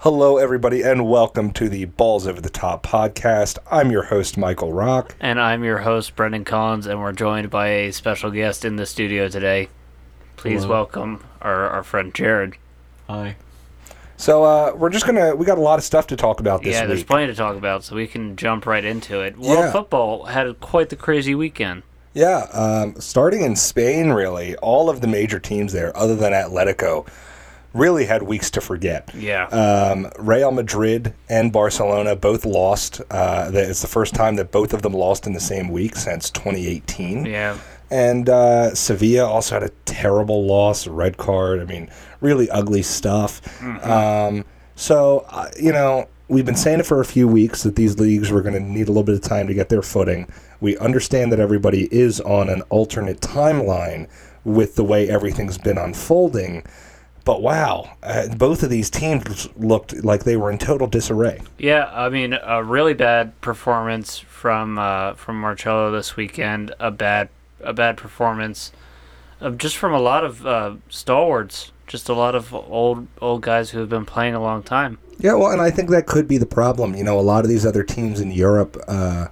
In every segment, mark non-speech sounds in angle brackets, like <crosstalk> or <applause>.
Hello, everybody, and welcome to the Balls Over the Top podcast. I'm your host, Michael Rock. And I'm your host, Brendan Collins, and we're joined by a special guest in the studio today. Please Hello. welcome our, our friend Jared. Hi. So, uh, we're just gonna, we got a lot of stuff to talk about this week. yeah, there's plenty to talk about, so we can jump right into it. World Yeah. football had quite the crazy weekend. Yeah, um, starting in Spain, really, all of the major teams there, other than Atletico, really had weeks to forget. Yeah. Um, Real Madrid and Barcelona both lost. Uh, it's the first time that both of them lost in the same week since 2018. yeah. And uh, Sevilla also had a terrible loss, a red card. I mean, really ugly stuff. Um, so, uh, you know, we've been saying it for a few weeks that these leagues were going to need a little bit of time to get their footing. We understand that everybody is on an alternate timeline with the way everything's been unfolding. But wow, uh, both of these teams looked like they were in total disarray. Yeah, I mean, a really bad performance from uh, from Marcelo this weekend. A bad a bad performance of just from a lot of uh, stalwarts. Just a lot of old old guys who have been playing a long time. Yeah, well, and I think that could be the problem. You know, a lot of these other teams in Europe uh,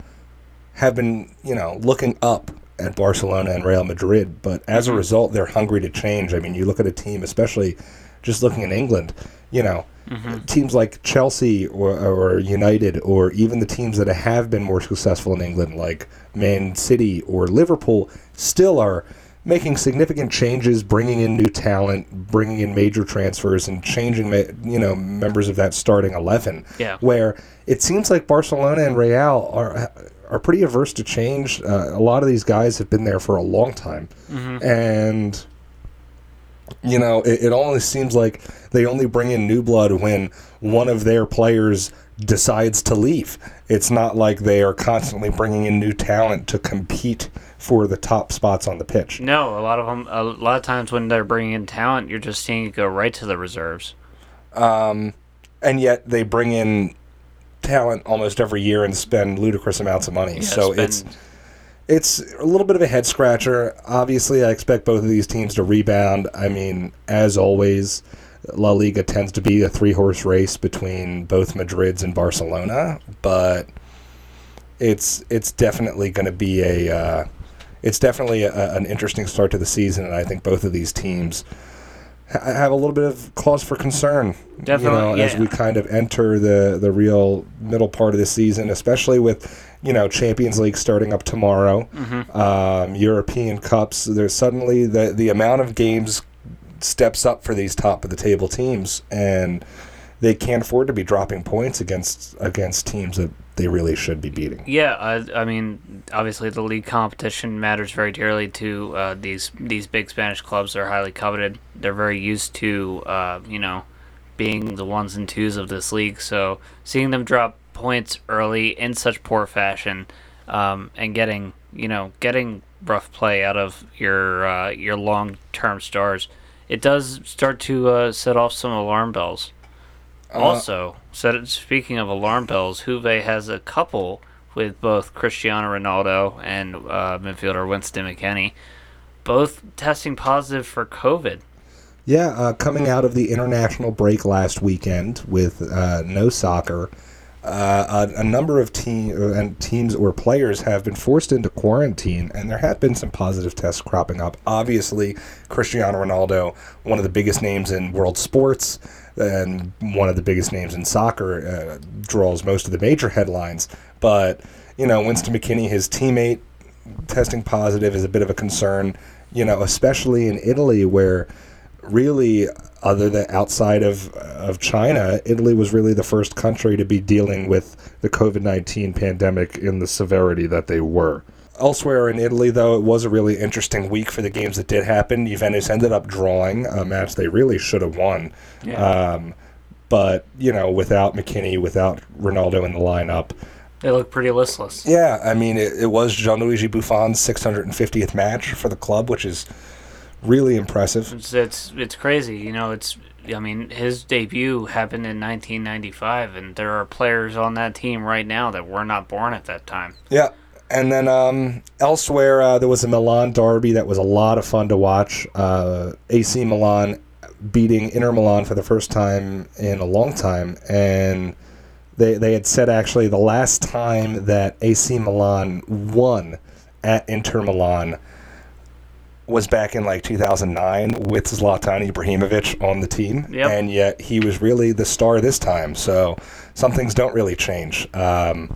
have been, you know, looking up at Barcelona and Real Madrid, but as a mm-hmm. result, they're hungry to change. I mean, you look at a team, especially just looking in England, you know, mm-hmm. teams like Chelsea or, or United, or even the teams that have been more successful in England, like Man City or Liverpool, still are making significant changes, bringing in new talent, bringing in major transfers, and changing, you know, members of that starting eleven. Yeah. Where it seems like Barcelona and Real are are pretty averse to change. Uh, a lot of these guys have been there for a long time, and you know, it, it only seems like they only bring in new blood when one of their players decides to leave. It's not like they are constantly bringing in new talent to compete for the top spots on the pitch. No, a lot of them. A lot of times when they're bringing in talent, you're just seeing it go right to the reserves. and yet they bring in talent almost every year and spend ludicrous amounts of money. Yeah, so spend- it's it's a little bit of a head scratcher. Obviously, I expect both of these teams to rebound. I mean, as always, La Liga tends to be a three horse race between both Madrids and Barcelona, but it's it's definitely going to be a uh, it's definitely a, an interesting start to the season, and I think both of these teams ha- have a little bit of cause for concern. Definitely, you know, as we kind of enter the the real middle part of the season, especially with you know Champions League starting up tomorrow, um, European Cups. There's suddenly the the amount of games steps up for these top of the table teams, and they can't afford to be dropping points against against teams that they really should be beating. Yeah, I, I mean, obviously the league competition matters very dearly to uh, these these big Spanish clubs. They're highly coveted. They're very used to, uh, you know, being the ones and twos of this league. So seeing them drop points early in such poor fashion, um, and getting, you know, getting rough play out of your uh, your long term stars, it does start to uh, set off some alarm bells. Also, so speaking of alarm bells, Juve has a couple with both Cristiano Ronaldo and uh, midfielder Winston McKennie, both testing positive for COVID. Yeah, uh, coming out of the international break last weekend with uh, no soccer, uh, a, a number of team uh, and teams or players have been forced into quarantine, and there have been some positive tests cropping up. Obviously, Cristiano Ronaldo, one of the biggest names in world sports, and one of the biggest names in soccer, uh, draws most of the major headlines. But you know, Winston McKennie, his teammate, testing positive is a bit of a concern. You know, especially in Italy where really other than outside of of China, Italy was really the first country to be dealing with the COVID nineteen pandemic in the severity that they were. Elsewhere in Italy, though, it was a really interesting week for the games that did happen. Juventus ended up drawing a match they really should have won. Um, but, you know, without McKennie, without Ronaldo in the lineup, They look pretty listless. yeah, I mean, it, it was Gianluigi Buffon's 650th match for the club, which is really impressive. It's, it's it's crazy, you know. It's I mean his debut happened in 1995, and there are players on that team right now that were not born at that time. Yeah. And then um, elsewhere, uh, there was a Milan derby that was a lot of fun to watch. Uh, AC Milan beating Inter Milan for the first time in a long time, and they they had said actually the last time that AC Milan won at Inter Milan was back in like 2009 with Zlatan Ibrahimovic on the team, Yep. and yet he was really the star this time. So some things don't really change. Um,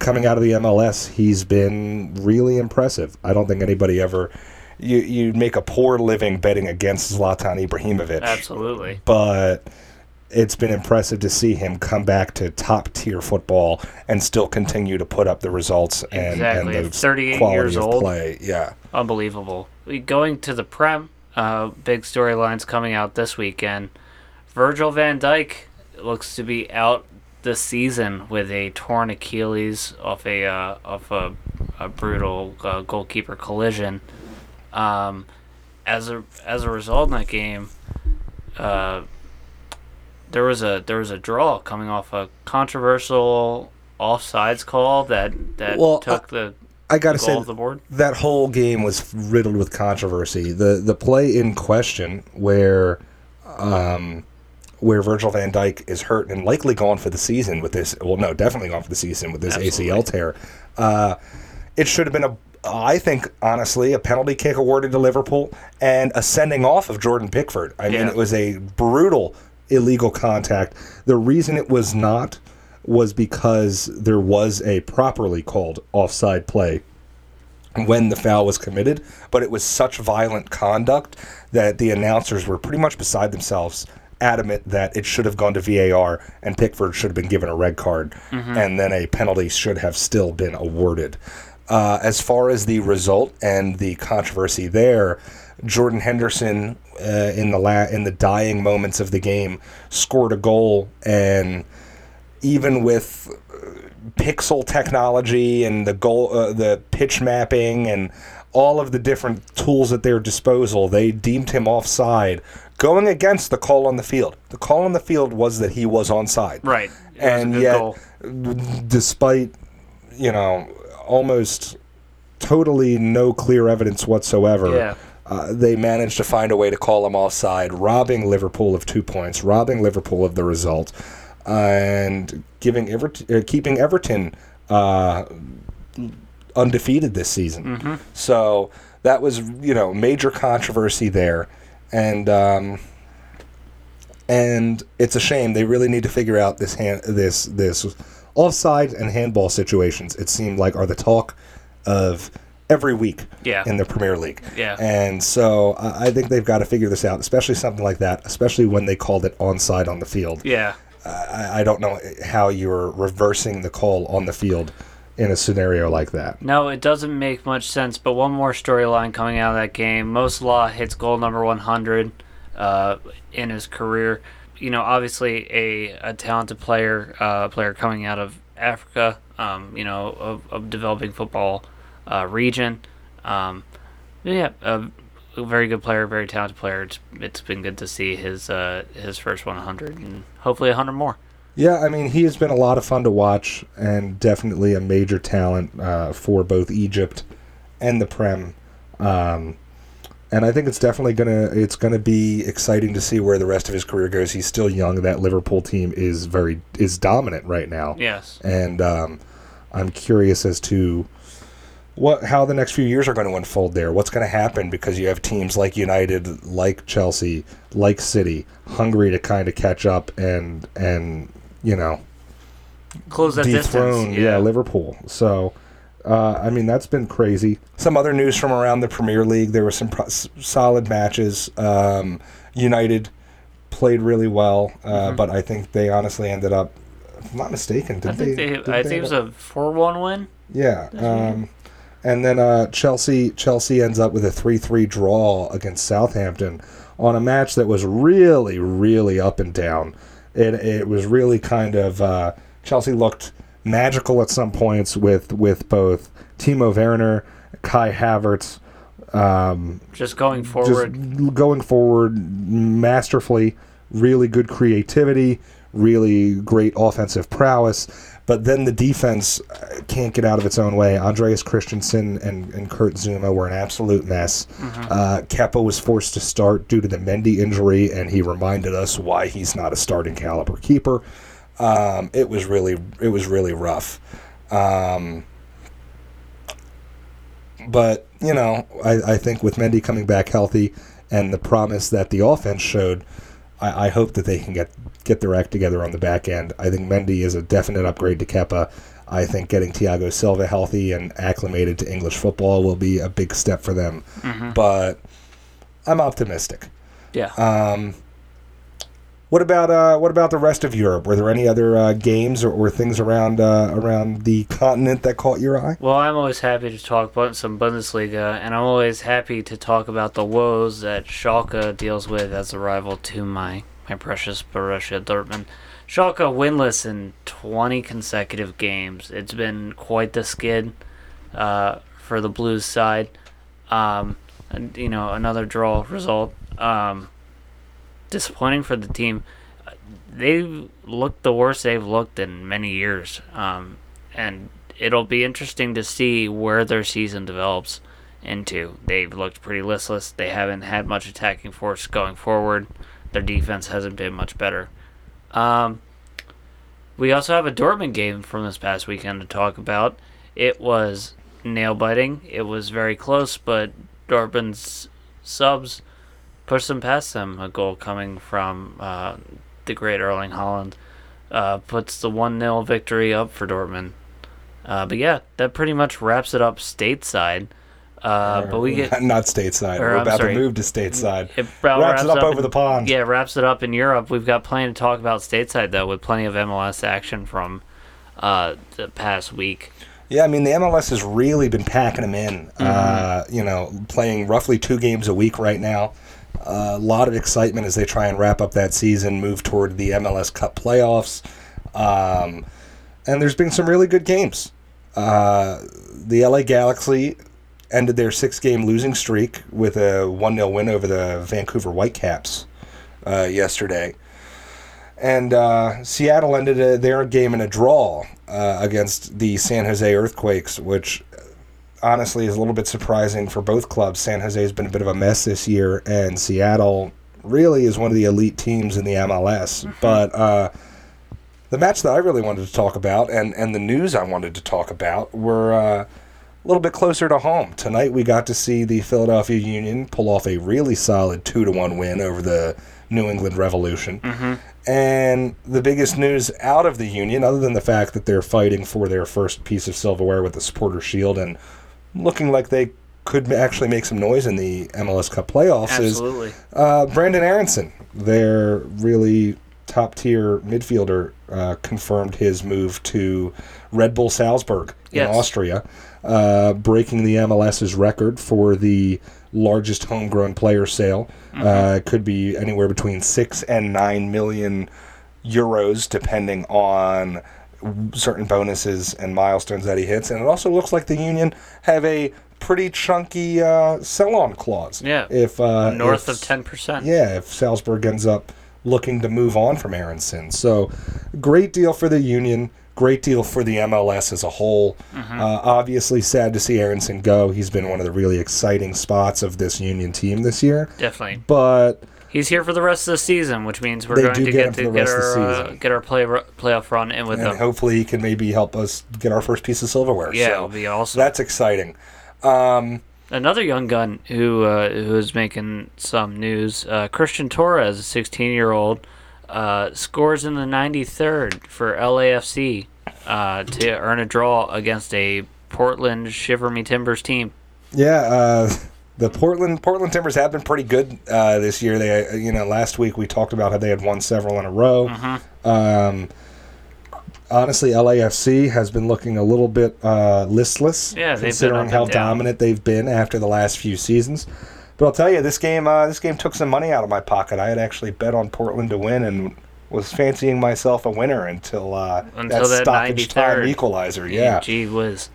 coming out of the MLS, he's been really impressive. I don't think anybody ever. You you make a poor living betting against Zlatan Ibrahimovic, Absolutely. but it's been impressive to see him come back to top tier football and still continue to put up the results and, Exactly. and the 38 quality years of old. play. Yeah. Unbelievable. Going to the Prem. Uh, big storylines coming out this weekend. Virgil van Dijk looks to be out this season with a torn Achilles off a uh, off a, a brutal uh, goalkeeper collision. Um, as a as a result in that game, uh, there was a there was a draw coming off a controversial offsides call that that Well, took the I got to goal say off the board. that whole game was riddled with controversy. The the play in question where um, where Virgil van Dijk is hurt and likely gone for the season with this well no, definitely gone for the season with this ACL tear. Uh, it should have been a I think honestly a penalty kick awarded to Liverpool and a sending off of Jordan Pickford. I mean it was a brutal illegal contact. The reason it was not was because there was a properly called offside play when the foul was committed, but it was such violent conduct that the announcers were pretty much beside themselves, adamant that it should have gone to VAR and Pickford should have been given a red card, and then a penalty should have still been awarded. Uh, as far as the result and the controversy there, Jordan Henderson uh, in the la- in the dying moments of the game scored a goal and even with uh, pixel technology and the goal, uh, the pitch mapping, and all of the different tools at their disposal, they deemed him offside, going against the call on the field. The call on the field was that he was onside, Right. It and yet, goal. despite you know almost totally no clear evidence whatsoever. Yeah. Uh, they managed to find a way to call him offside, robbing Liverpool of two points, robbing Liverpool of the result, and giving Everton, uh, keeping Everton uh, undefeated this season. So that was you know major controversy there, and um, and it's a shame. They really need to figure out this hand this this offside and handball situations. It seemed like are the talk of every week Yeah. in the Premier League. Yeah. And so I I think they've got to figure this out, especially something like that, especially when they called it onside on the field. Yeah. I, I don't know how you're reversing the call on the field in a scenario like that. No, it doesn't make much sense. But one more storyline coming out of that game: Mo Salah hits goal number 100 uh, in his career. You know, obviously a, a talented player, uh, player coming out of Africa. Um, you know, of, of developing football uh, region. Um, yeah, a very good player, very talented player. It's, it's been good to see his uh, his first 100 and hopefully 100 more. Yeah, I mean, he has been a lot of fun to watch and definitely a major talent uh, for both Egypt and the Prem. Um, and I think it's definitely gonna it's gonna be exciting to see where the rest of his career goes. He's still young. That Liverpool team is very is dominant right now. Yes. and um, I'm curious as to what how the next few years are going to unfold there. What's going to happen because you have teams like United, like Chelsea, like City, hungry to kind of catch up and and you know Close that dethrone distance. yeah. Liverpool. So. Uh, I mean that's been crazy. Some other news from around the Premier League. There were some pro- solid matches. Um, United played really well, uh, but I think they honestly ended up. If I'm not mistaken, did Mm-hmm. I think they? they, did I they think it end was a four-one win. yeah. Um, and then uh, Chelsea Chelsea ends up with a 3-3 draw against Southampton on a match that was really really up and down. It it was really kind of uh, Chelsea looked magical at some points with with both Timo Werner, Kai Havertz um, Just going forward. just going forward masterfully, really good creativity, really great offensive prowess. But then the defense uh, can't get out of its own way. Andreas Christensen and, and Kurt Zouma were an absolute mess. Uh, Kepa was forced to start due to the Mendy injury, and he reminded us why he's not a starting caliber keeper. Um, it was really it was really rough. Um, but you know, I, I think with Mendy coming back healthy and the promise that the offense showed, I, I hope that they can get get their act together on the back end. I think Mendy is a definite upgrade to Kepa. I think getting Thiago Silva healthy and acclimated to English football will be a big step for them. But I'm optimistic. Yeah. Um, what about uh, what about the rest of Europe? Were there any other uh, games or, or things around uh, around the continent that caught your eye? Well, I'm always happy to talk about some Bundesliga, and I'm always happy to talk about the woes that Schalke deals with as a rival to my, my precious Borussia Dortmund. Schalke winless in 20 consecutive games. It's been quite the skid uh, for the Blues side. Um, and, you know, another draw result. Um, disappointing for the team. They've looked the worst they've looked in many years. Um, and it'll be interesting to see where their season develops into. They've looked pretty listless. They haven't had much attacking force going forward. Their defense hasn't been much better. Um, we also have a Dortmund game from this past weekend to talk about. It was nail biting. It was very close, but Dortmund's subs them past them. A goal coming from uh, the great Erling Haaland uh, puts the 1 0 victory up for Dortmund. Uh, but yeah, that pretty much wraps it up stateside. Uh, but we get <laughs> not stateside. or, We're I'm about sorry. to move to stateside. it about Wraps it up over in- the pond. Yeah, wraps it up in Europe. We've got plenty to talk about stateside though, with plenty of MLS action from uh, the past week. Yeah, I mean the MLS has really been packing them in. Uh, you know, playing roughly two games a week right now. A lot of excitement as they try and wrap up that season, move toward the MLS Cup playoffs, um, and there's been some really good games. Uh, the LA Galaxy ended their six-game losing streak with a one 0 win over the Vancouver Whitecaps uh, yesterday. And uh, Seattle ended uh their game in a draw uh, against the San Jose Earthquakes, which honestly is a little bit surprising for both clubs. San Jose has been a bit of a mess this year, and Seattle really is one of the elite teams in the MLS. But uh, the match that I really wanted to talk about, and, and the news I wanted to talk about, were uh, a little bit closer to home. Tonight we got to see the Philadelphia Union pull off a really solid 2 to 1 win over the New England Revolution. And the biggest news out of the Union, other than the fact that they're fighting for their first piece of silverware with the Supporter Shield and looking like they could actually make some noise in the MLS Cup playoffs, Absolutely. is uh, Brenden Aaronson, their really top tier midfielder, uh, confirmed his move to Red Bull Salzburg Yes. in Austria, uh, breaking the MLS's record for the largest homegrown player sale. Uh, it could be anywhere between six and nine million euros, depending on certain bonuses and milestones that he hits. And it also looks like the Union have a pretty chunky uh, sell-on clause. Yeah. If uh, North if- of ten percent. yeah, if Salzburg ends up looking to move on from Aaronson. So, great deal for the Union. Great deal for the MLS as a whole. Mm-hmm. Uh, obviously, sad to see Aaronson go. He's been one of the really exciting spots of this Union team this year. Definitely. But He's here for the rest of the season, which means we're They going to get get, to get rest of the our uh, get our play playoff run in with and them. hopefully, he can maybe help us get our first piece of silverware. Yeah, so it'll be awesome. That's exciting. Um, Another young gun who uh, who is making some news. Uh, Cristian Torres, a 16 year old, uh, scores in the 93rd for LAFC uh, to earn a draw against a Portland Shiver Me Timbers team. Yeah, uh, the Portland Portland Timbers have been pretty good uh, this year. They, uh, you know, last week we talked about how they had won several in a row. Mm-hmm. Um, honestly, LAFC has been looking a little bit uh, listless, Yeah, considering how dominant they've been after the last few seasons. But I'll tell you, this game uh, this game took some money out of my pocket. I had actually bet on Portland to win and was fancying myself a winner until uh, Until that that stoppage time equalizer. Yeah. Gee whiz.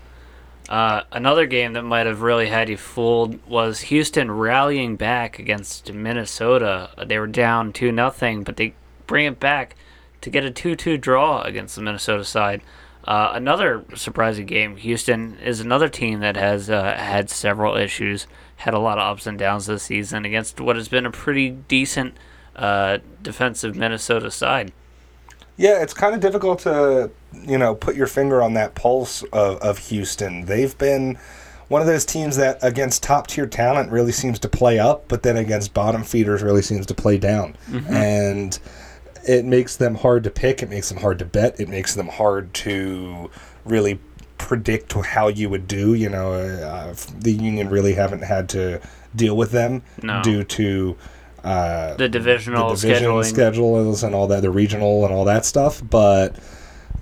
Uh, another game that might have really had you fooled was Houston rallying back against Minnesota. They were down 2 nothing, but they bring it back to get a 2-2 draw against the Minnesota side. Uh, another surprising game. Houston is another team that has uh, had several issues, had a lot of ups and downs this season against what has been a pretty decent uh, defensive Minnesota side. Yeah, it's kind of difficult to, you know, put your finger on that pulse of, of Houston. They've been one of those teams that against top tier talent really seems to play up, but then against bottom feeders really seems to play down. Mm-hmm. And it makes them hard to pick. It makes them hard to bet. It makes them hard to really predict how you would do. You know, uh, the Union really haven't had to deal with them no. due to uh, the divisional the division scheduling. schedules and all that, the regional and all that stuff. But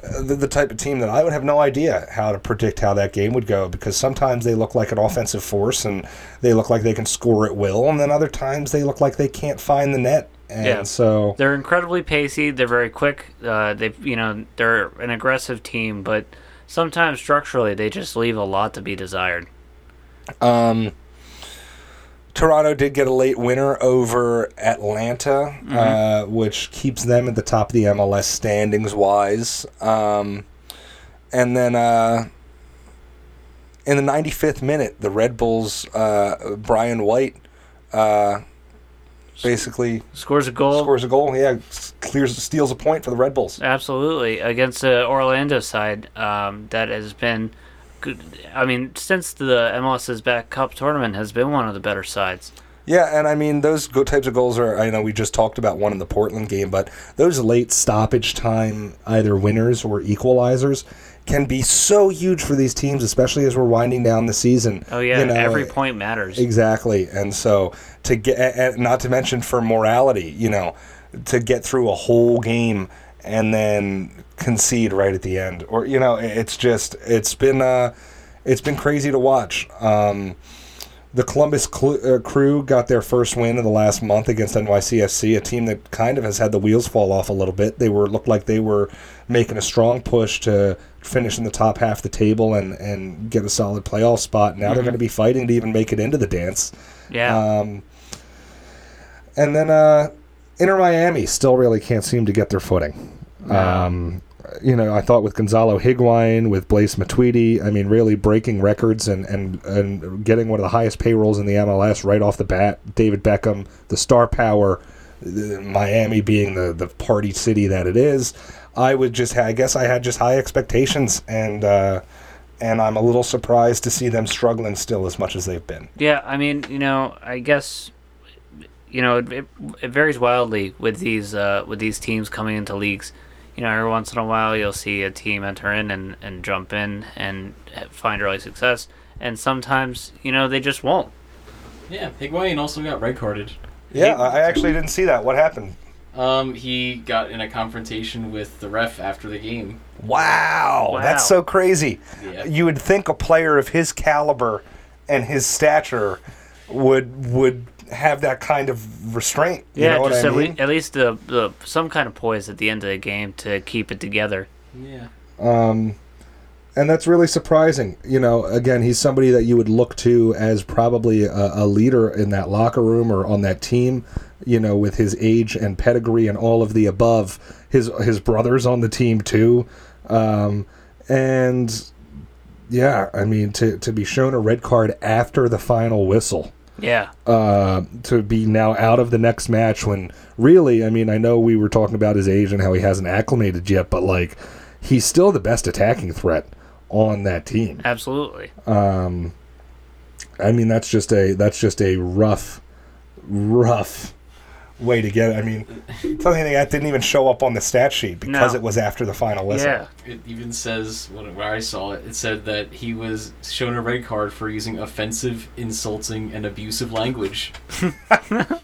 the, the type of team that I would have no idea how to predict how that game would go because sometimes they look like an offensive force and they look like they can score at will, and then other times they look like they can't find the net. And Yeah. so They're incredibly pacey. They're very quick. Uh, they, you know, they're an aggressive team, but sometimes structurally they just leave a lot to be desired. Um, Toronto did get a late winner over Atlanta, uh, which keeps them at the top of the MLS standings wise. Um, and then uh, in the 95th minute, the Red Bulls, uh, Brian White, uh, basically Scores a goal. scores a goal. Yeah, clears, steals a point for the Red Bulls. Absolutely, against the Orlando side um, that has been. I mean, since the MLS's back Cup tournament has been one of the better sides. Yeah, and I mean those go- types of goals are. I know we just talked about one in the Portland game, but those late stoppage time either winners or equalizers can be so huge for these teams, especially as we're winding down the season. Oh yeah, You know, every point matters. Exactly, and so to get, and not to mention for morality, you know, to get through a whole game and then concede right at the end, or you know, it's just it's been uh, it's been crazy to watch. Um, the Columbus cl- uh, Crew got their first win in the last month against NYCFC, a team that kind of has had the wheels fall off a little bit. They were looked like they were making a strong push to finish in the top half of the table and, and get a solid playoff spot. Now they're going to be fighting to even make it into the dance. yeah, Um, and then uh, Inter Miami still really can't seem to get their footing. Um, you know, I thought with Gonzalo Higuain, with Blaise Matuidi, I mean, really breaking records and, and, and getting one of the highest payrolls in the MLS right off the bat. David Beckham, the star power, Miami being the, the party city that it is. I would just, I guess I had just high expectations, and uh, and I'm a little surprised to see them struggling still as much as they've been. yeah. I mean, you know, I guess, you know, it, it, it varies wildly with these uh, with these teams coming into leagues. You know, every once in a while you'll see a team enter in and, and jump in and find early success, and sometimes you know they just won't. Yeah, Higuain also got red carded. Yeah, I I actually didn't see that. What happened? Um, he got in a confrontation with the ref after the game. Wow, Wow. that's so crazy. Yeah. You would think a player of his caliber and his stature would would have that kind of restraint. You Yeah, know what just I at, mean? le- at least the, the some kind of poise at the end of the game to keep it together. Yeah. Um, and that's really surprising. You know, again, he's somebody that you would look to as probably a, a leader in that locker room or on that team. You know, with his age and pedigree and all of the above. His his brothers on the team too, um, and yeah, I mean to to be shown a red card after the final whistle Yeah, uh, to be now out of the next match when really, I mean, I know we were talking about his age and how he hasn't acclimated yet, but like he's still the best attacking threat on that team. absolutely. Um, I mean, that's just a that's just a rough, rough way to get it. I mean, something that didn't even show up on the stat sheet because No. it was after the final whistle. Yeah, It even says when, when I saw it, it said that he was shown a red card for using offensive, insulting, and abusive language. So, <laughs>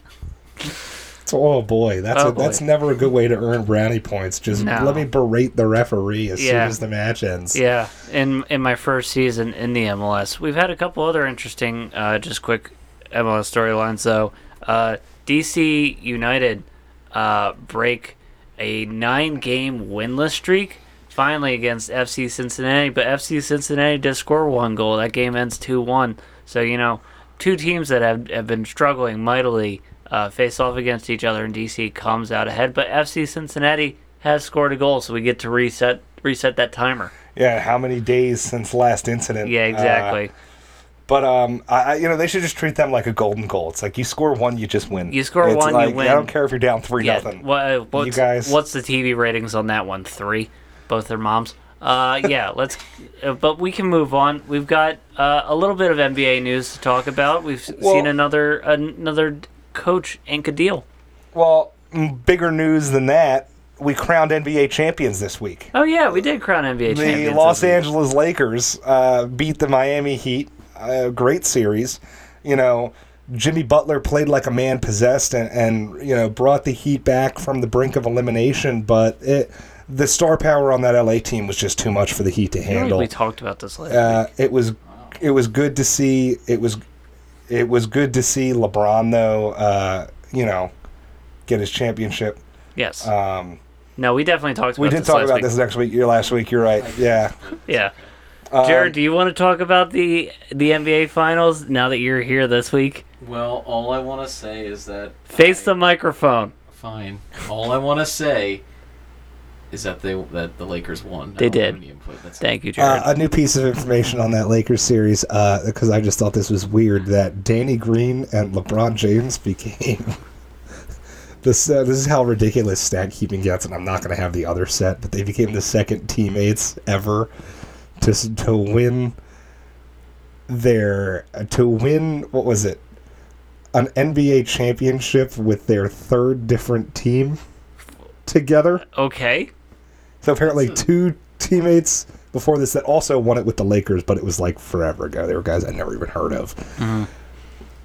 <laughs> oh boy, that's Oh, a, boy. that's never a good way to earn brownie points. Just No. let me berate the referee as soon as the match ends. yeah. In in my first season in the MLS, we've had a couple other interesting, uh, just quick MLS storylines. though. uh, DC United uh, break a nine-game winless streak finally against FC Cincinnati, but FC Cincinnati does score one goal. That game ends two-one. So you know, two teams that have have been struggling mightily uh, face off against each other, and DC comes out ahead. But FC Cincinnati has scored a goal, so we get to reset reset that timer. Yeah, how many days since last incident? Yeah, Uh, exactly. But um, I, I- you know, they should just treat them like a golden goal. It's like you score one, you just win. You score It's one, you win. I don't care if you're down three yeah. nothing. What, uh, what's, guys- what's the TV ratings on that one? Three. Both their moms. Uh, yeah, <laughs> let's. Uh, but we can move on. We've got uh, a little bit of NBA news to talk about. We've Well- seen another another coach ink a deal. Well, bigger news than that, we crowned NBA champions this week. Oh yeah, we did crown NBA The champions. Los. Angeles Lakers uh, beat the Miami Heat. A great series. You know, Jimmy Butler played like a man possessed and, and you know brought the Heat back from the brink of elimination. But it, the star power on that LA team was just too much for the Heat to I feel like handle. we talked about this last Uh, it was it was good to see. It was it was good to see LeBron though. Uh, you know, get his championship. Yes. Um, no, we definitely talked about we did this talk about week. this next week. Your last week. You're right. Yeah. <laughs> Yeah. Um, Jared, do you want to talk about the the NBA finals now that you're here this week? Well, all I want to say is that Face I- the microphone. Fine. All I want to say is that they that the Lakers won. They did. any input. Thank you, Jared. Uh, a new piece of information on that Lakers series because I just thought this was weird that Danny Green and LeBron James <laughs> became. <laughs> This, uh, this is how ridiculous stat keeping gets, and I'm not going to have the other set, but they became the second teammates ever to to win their uh, to win what was it an NBA championship with their third different team together. okay. So apparently, two teammates before this that also won it with the Lakers, but it was like forever ago. They were guys I never even heard of.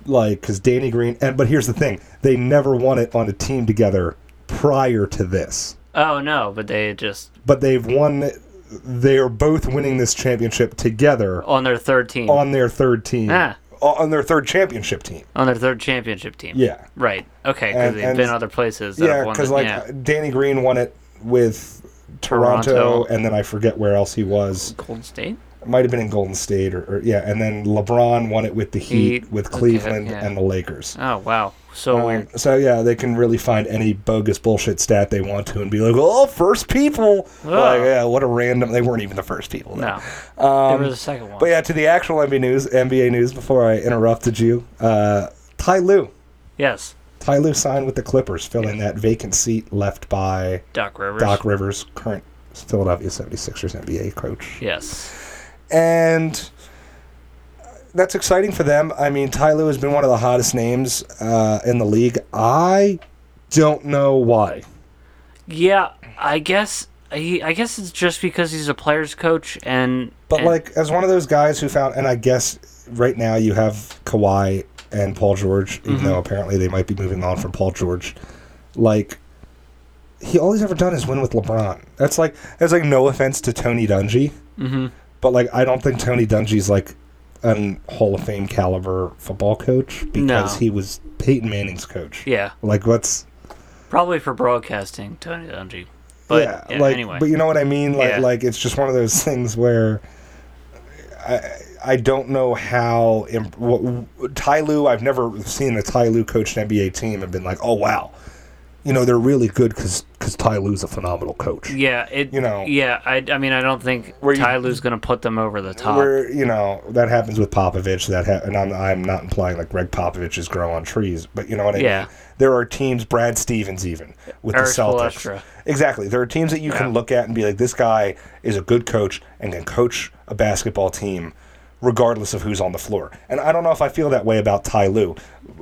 Like, because Danny Green, and but here's the thing: they never won it on a team together prior to this. Oh no, but they just But they've won. They are both winning this championship together on their third team. on their third team, Ah. on their third championship team. on their third championship team. Yeah, Right. Okay, because they've and- been other places. That yeah, because like yeah. Danny Green won it with Toronto, Toronto. and then I forget where else he was. Golden State. It might have been in Golden State or, or yeah, and then LeBron won it with the Heat, Heat, with Cleveland yeah. and the Lakers. Oh wow, so Um, weird. so yeah, they can really find any bogus bullshit stat they want to and be like, "Oh, first people." Like, yeah, what a random. They weren't even the first people. No, Um, they were the second one. but yeah, to the actual NBA news, NBA news. Before I interrupted you, uh, Ty Lue. yes, Ty Lue signed with the Clippers, filling that vacant seat left by Doc Rivers. Doc Rivers, current Philadelphia 76ers NBA coach. Yes. And that's exciting for them. I mean, Ty Lue has been one of the hottest names uh, in the league. I don't know why. Yeah, I guess. He, I guess it's just because he's a players coach and. But and- like, as one of those guys who found, and I guess right now you have Kawhi and Paul George, even Mm-hmm. though apparently they might be moving on from Paul George. Like, he all he's ever done is win with LeBron. That's like that's like no offense to Tony Dungy, Mhm. But like I don't think Tony Dungy's like an Hall of Fame caliber football coach because No. he was Peyton Manning's coach. Yeah, Like what's probably for broadcasting, Tony Dungy. But yeah, yeah, like anyway. but you know what I mean? Like Yeah. like it's just one of those things where I I don't know how imp- what, Ty Lue. I've never seen a Ty Lue coached NBA team and been like, oh wow, you know they're really good because because Ty Lue's a phenomenal coach. yeah, it. you know- Yeah, I. I mean, I don't think Where Ty Lue's gonna put them over the top. Where you know that happens with Popovich. That ha- and I'm I'm not implying like Gregg Popovich's grow on trees, but you know what I Yeah. mean. There are teams, Brad Stevens even with the Celtics. Spoelstra. Exactly. There are teams that you Yeah. can look at and be like, this guy is a good coach and can coach a basketball team regardless of who's on the floor. And I don't know if I feel that way about Ty Lue.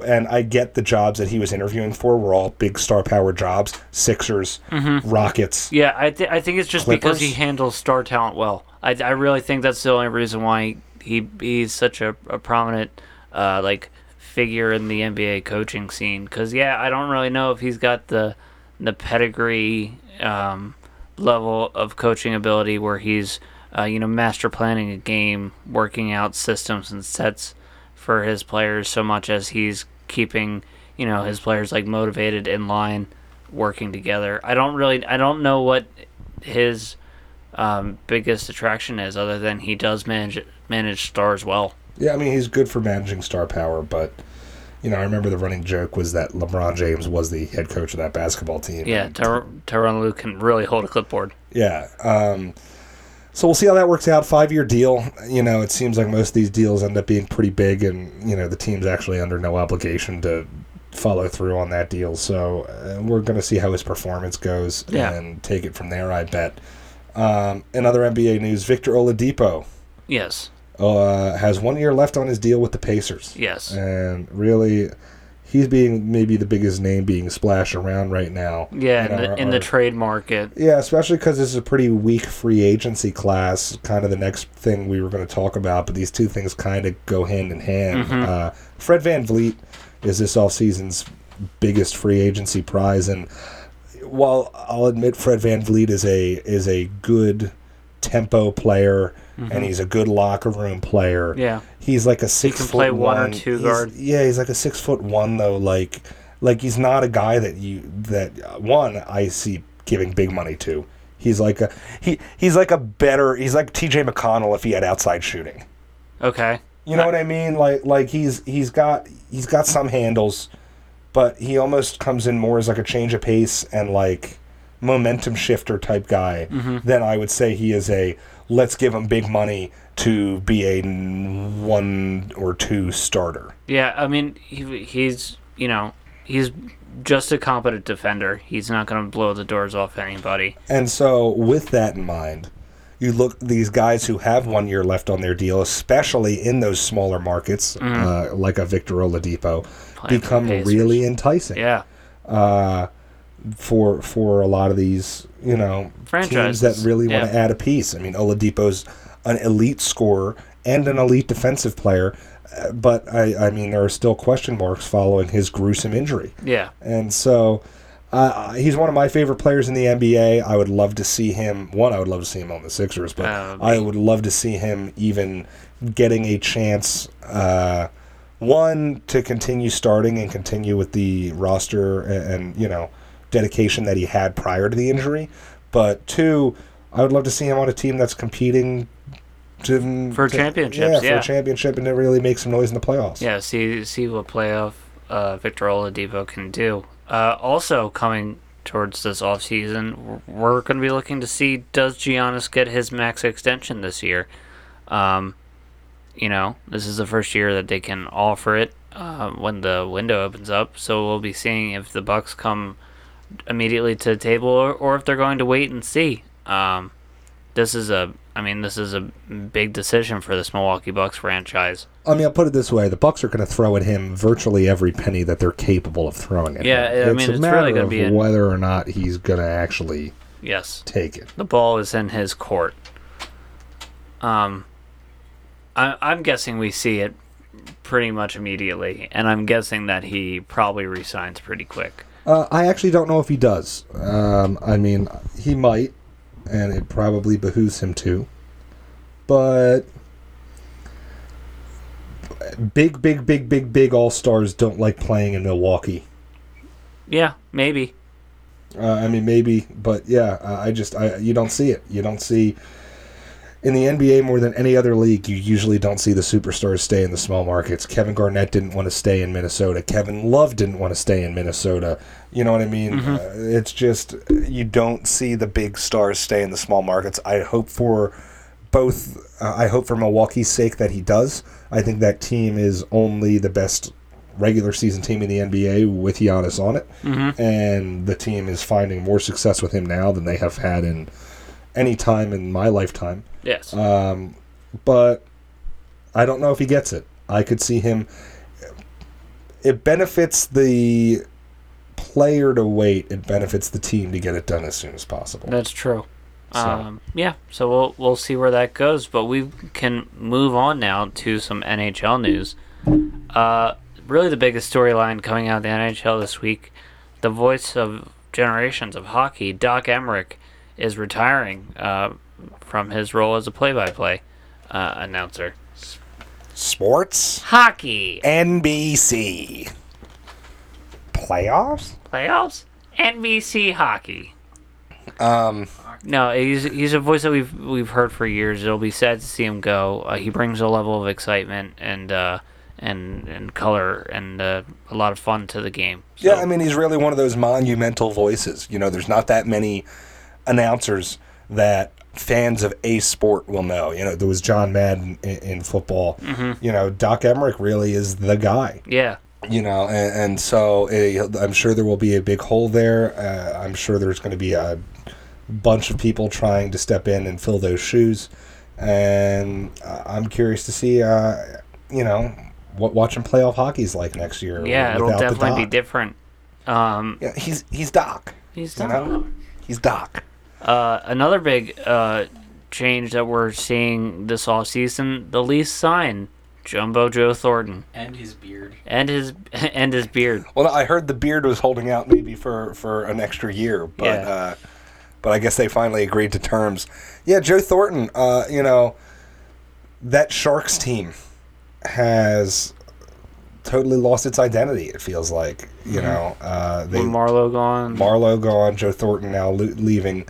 And I get the jobs that he was interviewing for were all big star power jobs Sixers, Rockets. Yeah, I, th- I think it's just because he handles star talent well. I, I really think that's the only reason why he he's such a, a prominent uh, like figure in the NBA coaching scene. Because yeah, I don't really know if he's got the the pedigree um, level of coaching ability where he's uh, you know master planning a game, working out systems and sets for his players so much as he's keeping you know his players like motivated in line working together i don't really i don't know what his um, biggest attraction is other than he does manage manage stars well Yeah, I mean, he's good for managing star power, but you know, I remember the running joke was that LeBron James was the head coach of that basketball team. Yeah, And- Tyr- Tyronn Lue can really hold a clipboard. yeah. Um, so we'll see how that works out. Five year deal. You know, it seems like most of these deals end up being pretty big, and you know the team's actually under no obligation to follow through on that deal. So uh, we're going to see how his performance goes Yeah. and take it from there. I bet. Um, in other NBA news, Victor Oladipo Yes, uh, has one year left on his deal with the Pacers. yes. And really, he's being maybe the biggest name being splashed around right now. Yeah, in, our- the, in the trade market. yeah, especially because this is a pretty weak free agency class. Kind of the next thing we were going to talk about, but these two things kind of go hand in hand. Mhm. Uh, Fred VanVleet is this offseason's biggest free agency prize, and while I'll admit Fred VanVleet is a is a good tempo player and he's a good locker room player. Mm-hmm. Yeah, He's like a six can foot play one or two he's- guard. Yeah, he's like a six foot one though. Like, like he's not a guy that you that uh, one I see giving big money to. He's like a he he's like a better he's like T.J. McConnell if he had outside shooting. okay. You know what I mean? Like like he's he's got he's got some handles, but he almost comes in more as like a change of pace and like momentum shifter type guy than I would say he is a let's give him big money to be a one or two starter. Yeah, I mean, he, he's, you know, he's just a competent defender. He's not going to blow the doors off anybody. And so, with that in mind, you look these guys who have one year left on their deal, especially in those smaller markets, uh, like a Victor Oladipo, Playing become really enticing Yeah, uh, for for a lot of these you know teams Franchises, that really want to add a piece. I mean, Oladipo's an elite scorer and an elite defensive player, but I, I mean there are still question marks following his gruesome injury. yeah, And so uh, he's one of my favorite players in the NBA. I would love to see him. One, I would love to see him on the Sixers, but Uh, I would love to see him even getting a chance. Uh, one to continue starting and continue with the roster and, and you know dedication that he had prior to the injury, but two, I would love to see him on a team that's competing. For to- championships, yeah, for a championship, and it really makes some noise in the playoffs. yeah. See, see what playoff uh, Victor Oladipo can do. Uh, also, coming towards this offseason, we're going to be looking to see does Giannis get his max extension this year. Um, you know, this is the first year that they can offer it uh, when the window opens up. So we'll be seeing if the Bucks come immediately to the table or, or if they're going to wait and see. Um, this is a, I mean, this is a big decision for this Milwaukee Bucks franchise. I mean, I'll put it this way: the Bucks are going to throw at him virtually every penny that they're capable of throwing at Yeah, him. I mean, a it's matter really gonna of be whether or not he's going to actually Yes, take it. the ball is in his court. Um, I, I'm guessing we see it pretty much immediately, and I'm guessing that he probably resigns pretty quick. Uh, I actually don't know if he does. Um, I mean, he might, and it probably behooves him to. But big, big, big, big, big all stars don't like playing in Milwaukee. Yeah, maybe. Uh, I mean, maybe, but yeah, I just I you don't see it. You don't see in the NBA more than any other league. You usually don't see the superstars stay in the small markets. Kevin Garnett didn't want to stay in Minnesota. Kevin Love didn't want to stay in Minnesota. You know what I mean? Uh, it's just you don't see the big stars stay in the small markets. I hope for both. Uh, I hope for Milwaukee's sake that he does. I think that team is only the best regular season team in the NBA with Giannis on it, and the team is finding more success with him now than they have had in any time in my lifetime. Yes. Um, but I don't know if he gets it. I could see him. It benefits the player to wait. It benefits the team to get it done as soon as possible. That's true. So- Um, yeah, so we'll we'll see where that goes, but we can move on now to some NHL news. Uh, really, the biggest storyline coming out of the NHL this week: the voice of generations of hockey, Doc Emrick, is retiring uh, from his role as a play-by-play uh, announcer. Sports Hockey NBC playoffs. playoffs, NBC hockey. Um, No, he's he's a voice that we've we've heard for years. It'll be sad to see him go. Uh, he brings a level of excitement and uh, and and color and uh, a lot of fun to the game. Yeah, I mean, he's really one of those monumental voices. You know, there's not that many announcers that fans of a sport will know. You know, there was John Madden in, in football. You know, Doc Emrick really is the guy. yeah, You know, and, and so uh, I'm sure there will be a big hole there. Uh, I'm sure there's going to be a bunch of people trying to step in and fill those shoes. And uh, I'm curious to see, uh, you know, what watching playoff hockey is like next year. yeah, it'll definitely be different. Um, Yeah, he's he's Doc. he's You know, he's Doc. Uh, another big uh, change that we're seeing this off season: the Leafs sign Jumbo Joe Thornton And his beard. and his <laughs> and his beard. Well, I heard the beard was holding out maybe for for an extra year, but Yeah. uh, but I guess they finally agreed to terms. Yeah, Joe Thornton. Uh, you know, that Sharks team has totally lost its identity. It feels like you know uh, they With Marleau gone. Marleau gone, Joe Thornton now lo- leaving.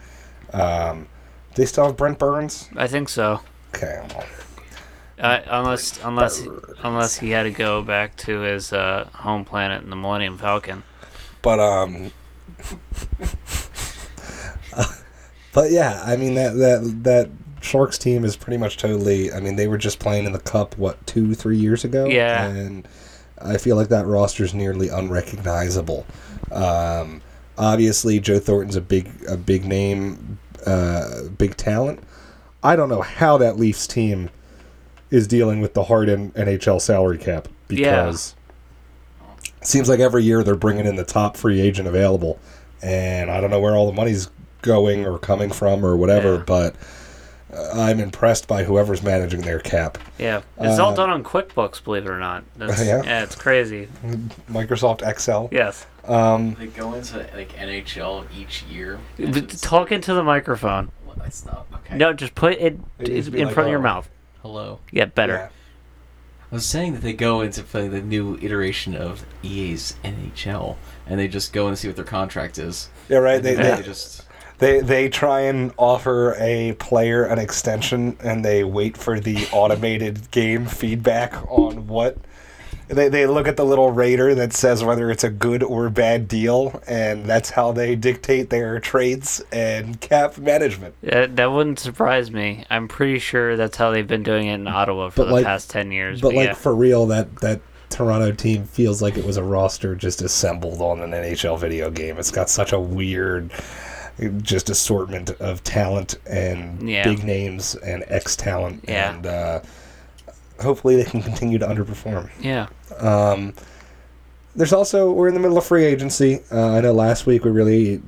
Um, they still have Brent Burns. I think so. Okay, well, Uh, unless unless unless he had to go back to his uh, home planet in the Millennium Falcon. But um, <laughs> but yeah, I mean that that that Sharks team is pretty much totally. I mean, they were just playing in the Cup what two three years ago. Yeah. and I feel like that roster is nearly unrecognizable. Um, obviously, Joe Thornton's a big a big name, uh, big talent. I don't know how that Leafs team is dealing with the hard NHL salary cap Yeah. because it seems like every year they're bringing in the top free agent available, and I don't know where all the money's going or coming from or whatever, Yeah. but uh, I'm impressed by whoever's managing their cap. Yeah, it's all Uh, done on QuickBooks, believe it or not. That's, <laughs> Yeah. yeah. it's crazy. Microsoft Excel. Yes, Um, They go into like NHL each year. B- talk into the microphone. Well, that's not okay. No, just put it, It needs to in like front of your mouth. Hello. Yeah, better. yeah. I was saying that they go into play the new iteration of EA's NHL, and they just go and see what their contract is. Yeah, right. And They, they, just they they try and offer a player an extension, and they wait for the automated game feedback on what. They, they look at the little radar that says whether it's a good or bad deal, and that's how they dictate their trades and cap management. That, that wouldn't surprise me. I'm pretty sure that's how they've been doing it in Ottawa for But the like- past ten years. But But, like yeah, for real, that that Toronto team feels like it was a roster just assembled on an NHL video game. It's got such a weird, just assortment of talent and Yeah. big names and ex talent, Yeah. and uh, hopefully they can continue to underperform. yeah, Um, there's also we're in the middle of free agency. Uh, I know last week we really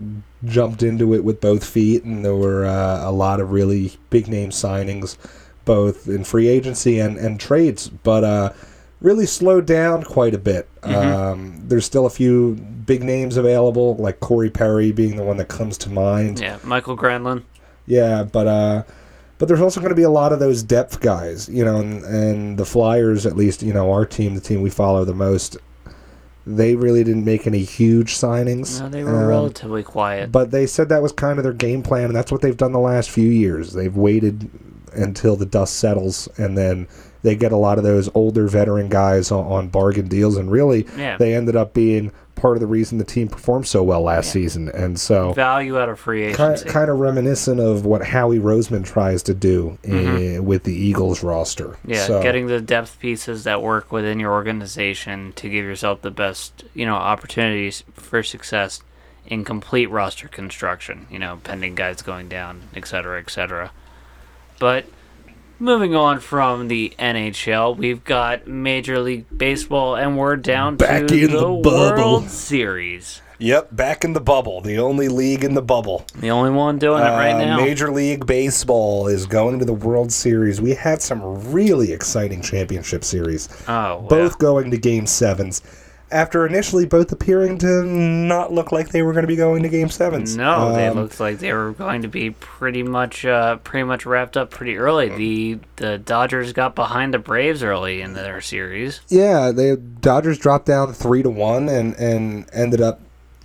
jumped into it with both feet, and there were uh, a lot of really big name signings, both in free agency and and trades. But uh, really slowed down quite a bit. Um, there's still a few big names available, like Corey Perry being the one that comes to mind. yeah. Michael Granlund. Yeah, but uh, but there's also going to be a lot of those depth guys, you know, and, and the Flyers, at least, you know, our team, the team we follow the most, they really didn't make any huge signings. No, they were Um, relatively quiet. But they said that was kind of their game plan, and that's what they've done the last few years. They've waited until the dust settles, and then they get a lot of those older veteran guys on, on bargain deals, and really, Yeah. they ended up being part of the reason the team performed so well last season. And so, Value out of free kind, agency. kind of reminiscent of what Howie Roseman tries to do eh, with the Eagles roster. Mm-hmm. Yeah, So- getting the depth pieces that work within your organization to give yourself the best, you know, opportunities for success in complete roster construction. You know, pending guys going down, et cetera, et cetera. But moving on from the NHL, we've got Major League Baseball, and we're down Back to in the, the bubble. World Series. Yep, back in the bubble, the only league in the bubble. The only one doing it right Uh, now. Major League Baseball is going to the World Series. We had some really exciting championship series, oh, both going to Game Sevens. After initially both appearing to not look like they were going to be going to Game Sevens. No, they Um, looked like they were going to be pretty much, uh, pretty much wrapped up pretty early. The the Dodgers got behind the Braves early in their series. Yeah, the Dodgers dropped down three to one and and ended up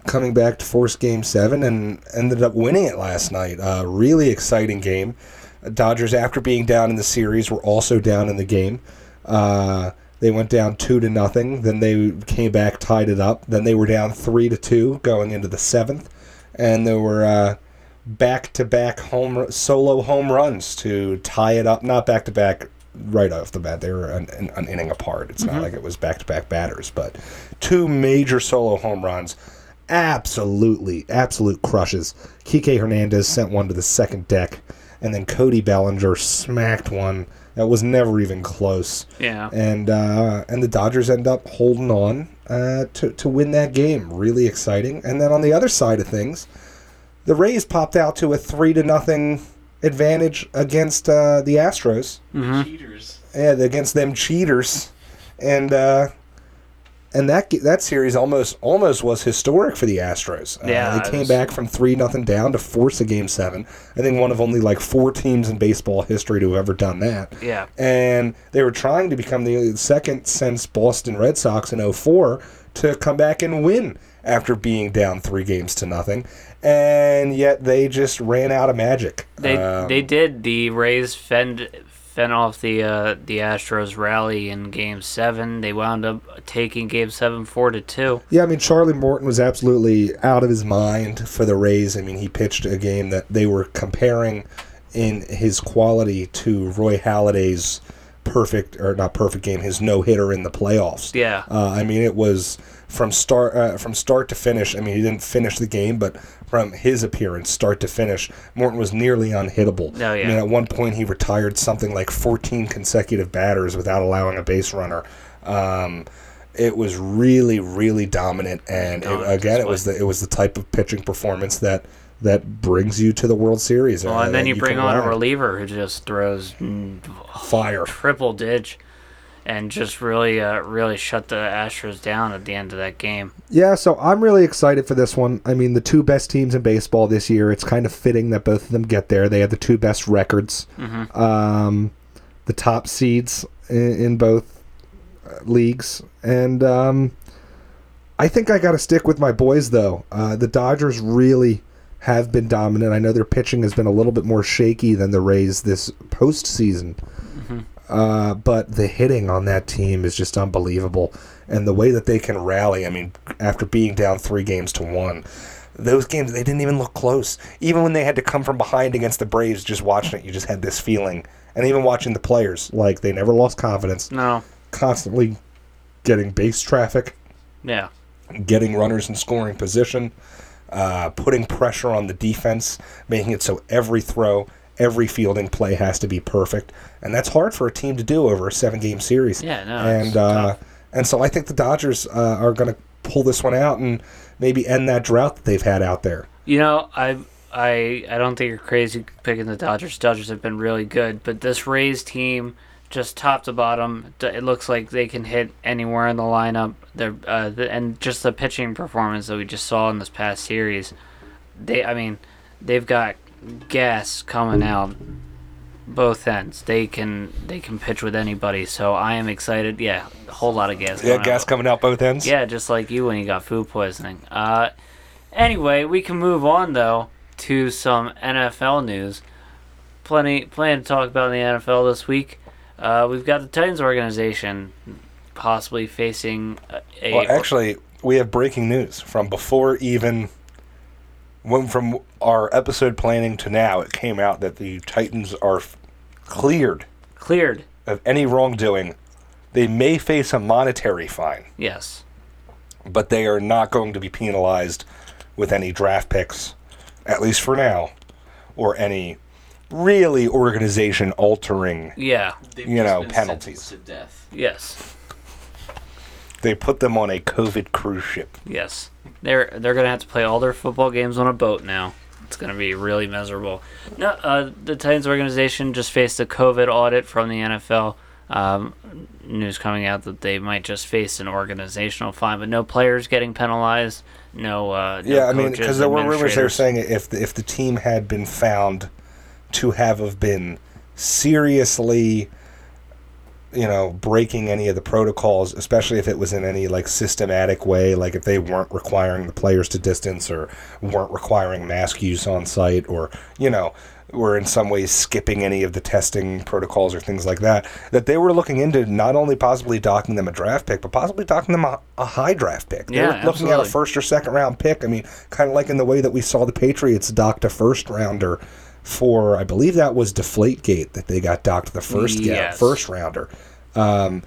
coming back to force Game Seven and ended up winning it last night. Uh, really exciting game. Dodgers, after being down in the series, were also down in the game. Uh, They went down two to nothing. Then they came back, tied it up. Then they were down three to two going into the seventh, and there were uh, back-to-back home solo home runs to tie it up. Not back-to-back right off the bat. They were an, an, an inning apart. It's not like it was back-to-back batters, but two major solo home runs. Absolutely, absolute crushes. Kike Hernandez sent one to the second deck, and then Cody Bellinger smacked one that was never even close Yeah. and uh, and the Dodgers end up holding on uh, to to win that game. Really exciting. And then on the other side of things, the Rays popped out to a three to nothing advantage against uh, the Astros. Cheaters. Yeah, against them cheaters, and uh, and that that series almost almost was historic for the Astros. Uh, Yeah, they came back from three nothing down to force a game seven. I think one of only like four teams in baseball history to have ever done that Yeah. and they were trying to become the second since Boston Red Sox in 04 to come back and win after being down three games to nothing, and yet they just ran out of magic. They Um, they did. The Rays fend off the uh, the Astros rally in Game Seven. They wound up taking Game Seven four to two. Yeah, I mean Charlie Morton was absolutely out of his mind for the Rays. I mean he pitched a game that they were comparing in his quality to Roy Halladay's perfect or not perfect game, his no hitter in the playoffs. Yeah. Uh, I mean, it was from start uh, from start to finish. I mean, he didn't finish the game, but from his appearance, start to finish, Morton was nearly unhittable. Oh, yeah. I mean, at one point, he retired something like 14 consecutive batters without allowing a base runner. Um, it was really, really dominant, and it, again, it was the it was the type of pitching performance that that brings you to the World Series. Well, uh, and then you bring on a reliever who just throws mm, fire. triple ditch, and just really uh, really shut the Astros down at the end of that game. Yeah, so I'm really excited for this one. I mean, the two best teams in baseball this year. It's kind of fitting that both of them get there. They have the two best records, um, the top seeds in, in both uh, leagues, and um, I think I got to stick with my boys though. Uh, the Dodgers really have been dominant. I know their pitching has been a little bit more shaky than the Rays this postseason. Uh, but the hitting on that team is just unbelievable, and the way that they can rally. I mean, after being down three games to one, those games they didn't even look close. Even when they had to come from behind against the Braves, just watching it, you just had this feeling. And even watching the players, like they never lost confidence, No. constantly getting base traffic, Yeah. getting runners in scoring position, uh, putting pressure on the defense, making it so every throw, every fielding play has to be perfect, and that's hard for a team to do over a seven-game series. Yeah, no, and uh, and so I think the Dodgers uh, are going to pull this one out and maybe end that drought that they've had out there. You know, I I I don't think you're crazy picking the Dodgers. Dodgers have been really good, but this Rays team, just top to bottom, it looks like they can hit anywhere in the lineup. They're uh, the, and just the pitching performance that we just saw in this past series, they I mean, they've got gas coming out both ends. They can they can pitch with anybody. So I am excited. Yeah, a whole lot of gas. Yeah, coming gas out. coming out both ends. Yeah, just like you when you got food poisoning. Uh, anyway, we can move on though to some NFL news. Plenty, plenty to talk about in the NFL this week. Uh, we've got the Titans organization possibly facing a, a Well, actually, we have breaking news from before even when from our episode planning to now. It came out that the Titans are f- cleared cleared. of any wrongdoing. They may face a monetary fine, Yes. but they are not going to be penalized with any draft picks, at least for now, or any really organization altering. Yeah. They've You just know, been penalties. sentenced To death. Yes. They put them on a COVID cruise ship. Yes. They're they're gonna have to play all their football games on a boat now. It's gonna be really miserable. No, uh, the Titans organization just faced a COVID audit from the NFL. Um, news coming out that they might just face an organizational fine, but no players getting penalized. No. Uh, no yeah, I mean, because there were rumors they were saying if the, if the team had been found to have have been seriously, you know, breaking any of the protocols, especially if it was in any like systematic way, like if they weren't requiring the players to distance or weren't requiring mask use on site, or you know, were in some ways skipping any of the testing protocols or things like that, that they were looking into not only possibly docking them a draft pick, but possibly docking them a, a high draft pick. They Yeah, were looking at a first or second round pick. I mean, kind of like in the way that we saw the Patriots docked a first rounder for, I believe that was Deflategate that they got docked the first Yes. first rounder. Um,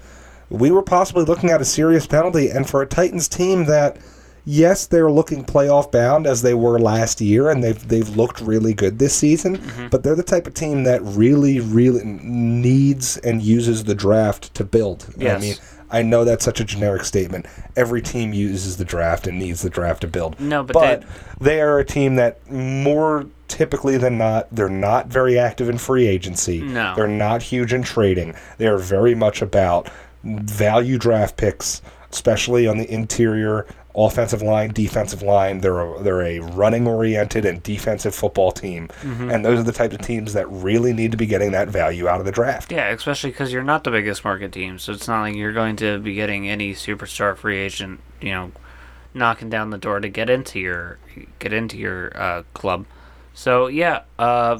we were possibly looking at a serious penalty, and for a Titans team that, yes, they're looking playoff bound as they were last year, and they've they've looked really good this season. Mm-hmm. But they're the type of team that really, really needs and uses the draft to build. I Yes. mean, I know that's such a generic statement. Every team uses the draft and needs the draft to build. No, but but they- they are a team that more typically than not, they're not very active in free agency. No. They're not huge in trading. They are very much about value draft picks, especially on the interior offensive line, defensive line. They're a, they're a running oriented and defensive football team, Mm-hmm. and those are the types of teams that really need to be getting that value out of the draft. Yeah, especially because you're not the biggest market team, so it's not like you're going to be getting any superstar free agent, you know, knocking down the door to get into your get into your uh, club. So yeah, uh,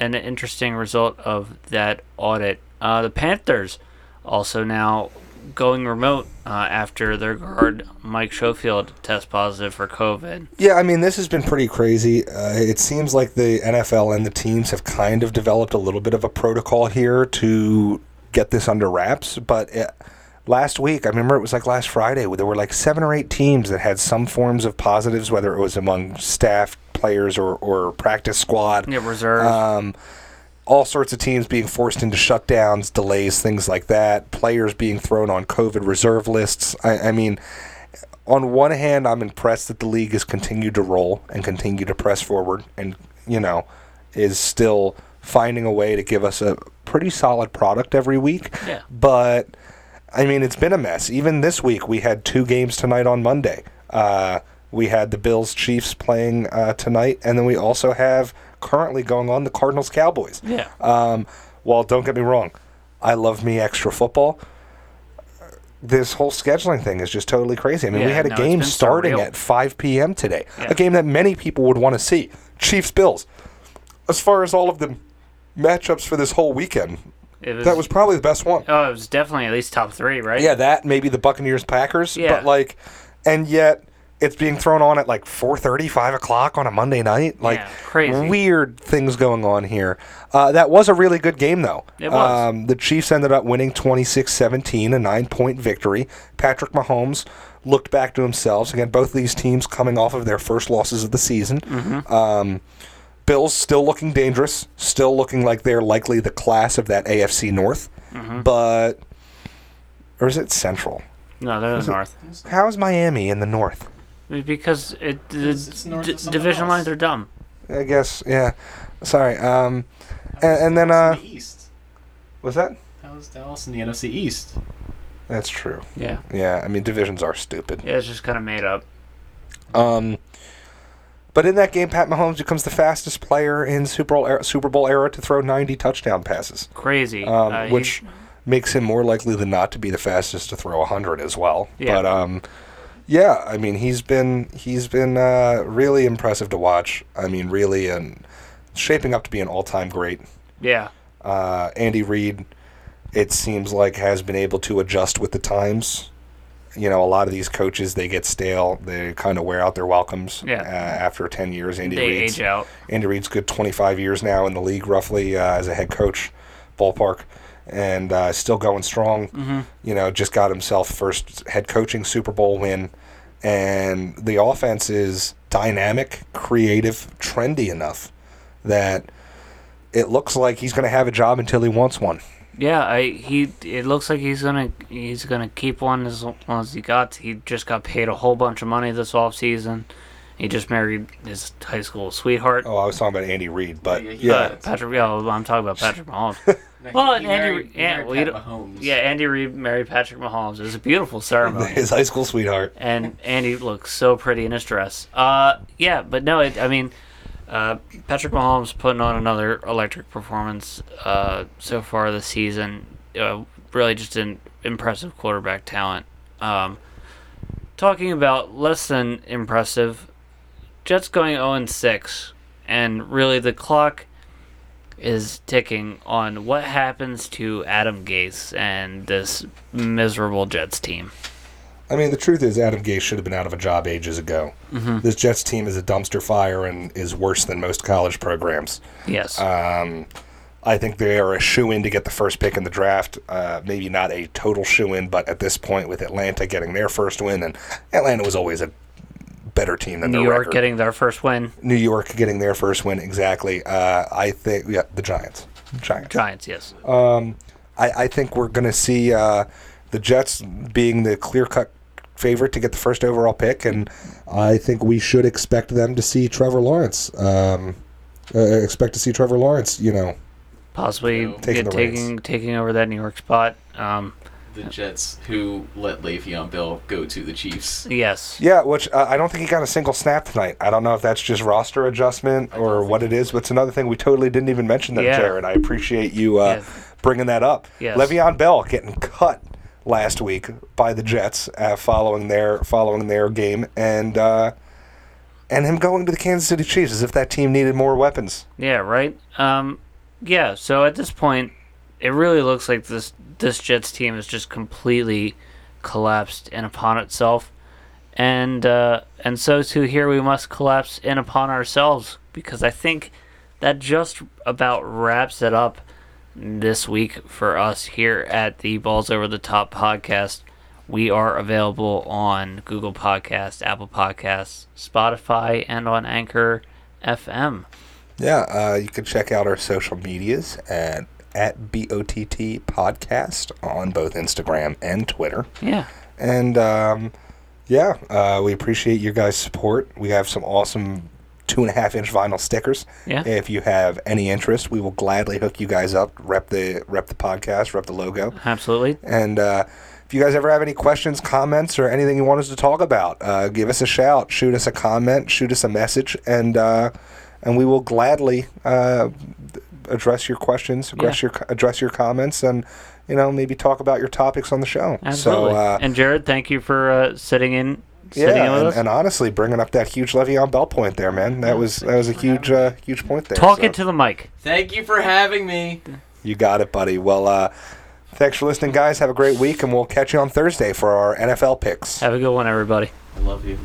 an interesting result of that audit. Uh, the Panthers also now going remote uh, after their guard Mike Schofield test positive for COVID. Yeah, I mean, this has been pretty crazy. Uh, it seems like the NFL and the teams have kind of developed a little bit of a protocol here to get this under wraps. But it, last week, I remember it was like last Friday, there were like seven or eight teams that had some forms of positives, whether it was among staff, players, or, or practice squad. Yeah, reserve. Um, all sorts of teams being forced into shutdowns, delays, things like that. Players being thrown on COVID reserve lists. I, I mean, on one hand, I'm impressed that the league has continued to roll and continue to press forward, and you know, is still finding a way to give us a pretty solid product every week. Yeah. But I mean, it's been a mess. Even this week, we had two games tonight on Monday. Uh, we had the Bills Chiefs playing uh, tonight, and then we also have currently going on the Cardinals Cowboys. yeah. Um, well, don't get me wrong, I love me extra football. This whole scheduling thing is just totally crazy. I mean, we had a no, game starting surreal. at 5 p.m. today, Yeah. a game that many people would want to see. Chiefs Bills. As far as all of the matchups for this whole weekend, It was, that was probably the best one. oh, it was definitely at least top three, right? Yeah, that maybe the Buccaneers Packers, Yeah. but like, and yet it's being thrown on at like 4:30, 5 o'clock on a Monday night. Like Yeah, crazy. weird things going on here. Uh, that was a really good game though. It was. Um, the Chiefs ended up winning 26-17, a nine-point victory. Patrick Mahomes looked back to himself. Again, both of these teams coming off of their first losses of the season. Mm-hmm. Um, Bills still looking dangerous, still looking like they're likely the class of that AFC North, Mm-hmm. but or is it Central? No, they're the North. How is Miami in the North? Because it the It's- it's north d- division else. lines are dumb. I guess, yeah. Sorry. Um, and, and then uh, the East. was that? That was Dallas in the NFC East. That's true. Yeah. Yeah, I mean divisions are stupid. Yeah, it's just kind of made up. Um, but in that game, Pat Mahomes becomes the fastest player in Super Bowl era, Super Bowl era to throw 90 touchdown passes, Crazy. um, Uh, he- which makes him more likely than not to be the fastest to throw 100 as well. Yeah. But um, yeah, I mean he's been he's been uh, really impressive to watch. I mean, really, and shaping up to be an all-time great. yeah. Uh, Andy Reid, it seems like, has been able to adjust with the times. You know, a lot of these coaches they get stale. They kind of wear out their welcomes. Yeah. Uh, after ten years, Andy They Reid's age out. Andy Reid's good twenty five years now in the league, roughly uh, as a head coach, ballpark, and uh, still going strong. Mm-hmm. You know, just got himself first head coaching Super Bowl win, and the offense is dynamic, creative, trendy enough that it looks like he's going to have a job until he wants one. Yeah, I he. It looks like he's gonna he's gonna keep one as long as he got. He just got paid a whole bunch of money this off season. He just married his high school sweetheart. Oh, I was talking about Andy Reid, but Yeah, yeah, Patrick. Yeah, I'm talking about Patrick Mahomes. <laughs> No, Well, he Andy married- yeah, married well, Mahomes. yeah, Andy Reid married Patrick Mahomes. It was a beautiful <laughs> ceremony. his high school sweetheart. and Andy looks so pretty in his dress. Uh, yeah, but no, it, I mean, uh, Patrick Mahomes putting on another electric performance uh, so far this season. Uh, really, just an impressive quarterback talent. Um, talking about less than impressive, Jets going 0 6, and really the clock is ticking on what happens to Adam Gase and this miserable Jets team. I mean, the truth is, Adam Gase should have been out of a job ages ago. Mm-hmm. This Jets team is a dumpster fire and is worse than most college programs. Yes. Um, I think they are a shoe in to get the first pick in the draft. Uh, maybe not a total shoe in, but at this point, with Atlanta getting their first win, and Atlanta was always a better team than New York record. getting their first win. New York getting their first win exactly. Uh, I think yeah, the Giants. Giants. Giants, yes. Um, I, I think we're going to see uh, the Jets being the clear cut favorite to get the first overall pick, and I think we should expect them to see Trevor Lawrence. Um, uh, expect to see Trevor Lawrence, you know. Possibly. Taking get, taking taking over that New York spot. Um, The Jets who let Le'Veon Bell go to the Chiefs. yes. Yeah, which uh, I don't think he got a single snap tonight. I don't know if that's just roster adjustment or what it is, but it's another thing we totally didn't even mention that, Yeah. Jared. I appreciate you uh, Yeah. bringing that up. Yes. Le'Veon Bell getting cut last week by the Jets uh, following their following their game, and uh, and him going to the Kansas City Chiefs as if that team needed more weapons. Yeah, right. Um, yeah. So at this point, it really looks like this this Jets team is just completely collapsed in upon itself, and uh, and so too here we must collapse in upon ourselves because I think that just about wraps it up this week for us here at the Balls Over the Top podcast. We are available on Google Podcasts, Apple Podcasts, Spotify, and on Anchor FM. Yeah, uh, you can check out our social medias at at BOTT Podcast on both Instagram and Twitter. Yeah. And um, yeah, uh, we appreciate your guys' support. We have some awesome two and a half inch vinyl stickers. Yeah. If you have any interest, we will gladly hook you guys up. Rep the rep the podcast, rep the logo. Absolutely. And uh, if you guys ever have any questions, comments, or anything you want us to talk about, uh, give us a shout, shoot us a comment, shoot us a message, and uh, and we will gladly uh, address your questions, address Yeah. your address your comments, and you know maybe talk about your topics on the show. Absolutely. So uh, and Jared, thank you for uh, sitting in sitting yeah, with and, and honestly, bringing up that huge Le'Veon Bell point there, man, that was that was a huge uh, huge point there. Talk So, it to the mic. Thank you for having me. you got it, buddy. Well, uh, thanks for listening, guys. Have a great week, and we'll catch you on Thursday for our NFL picks. Have a good one, everybody. I love you.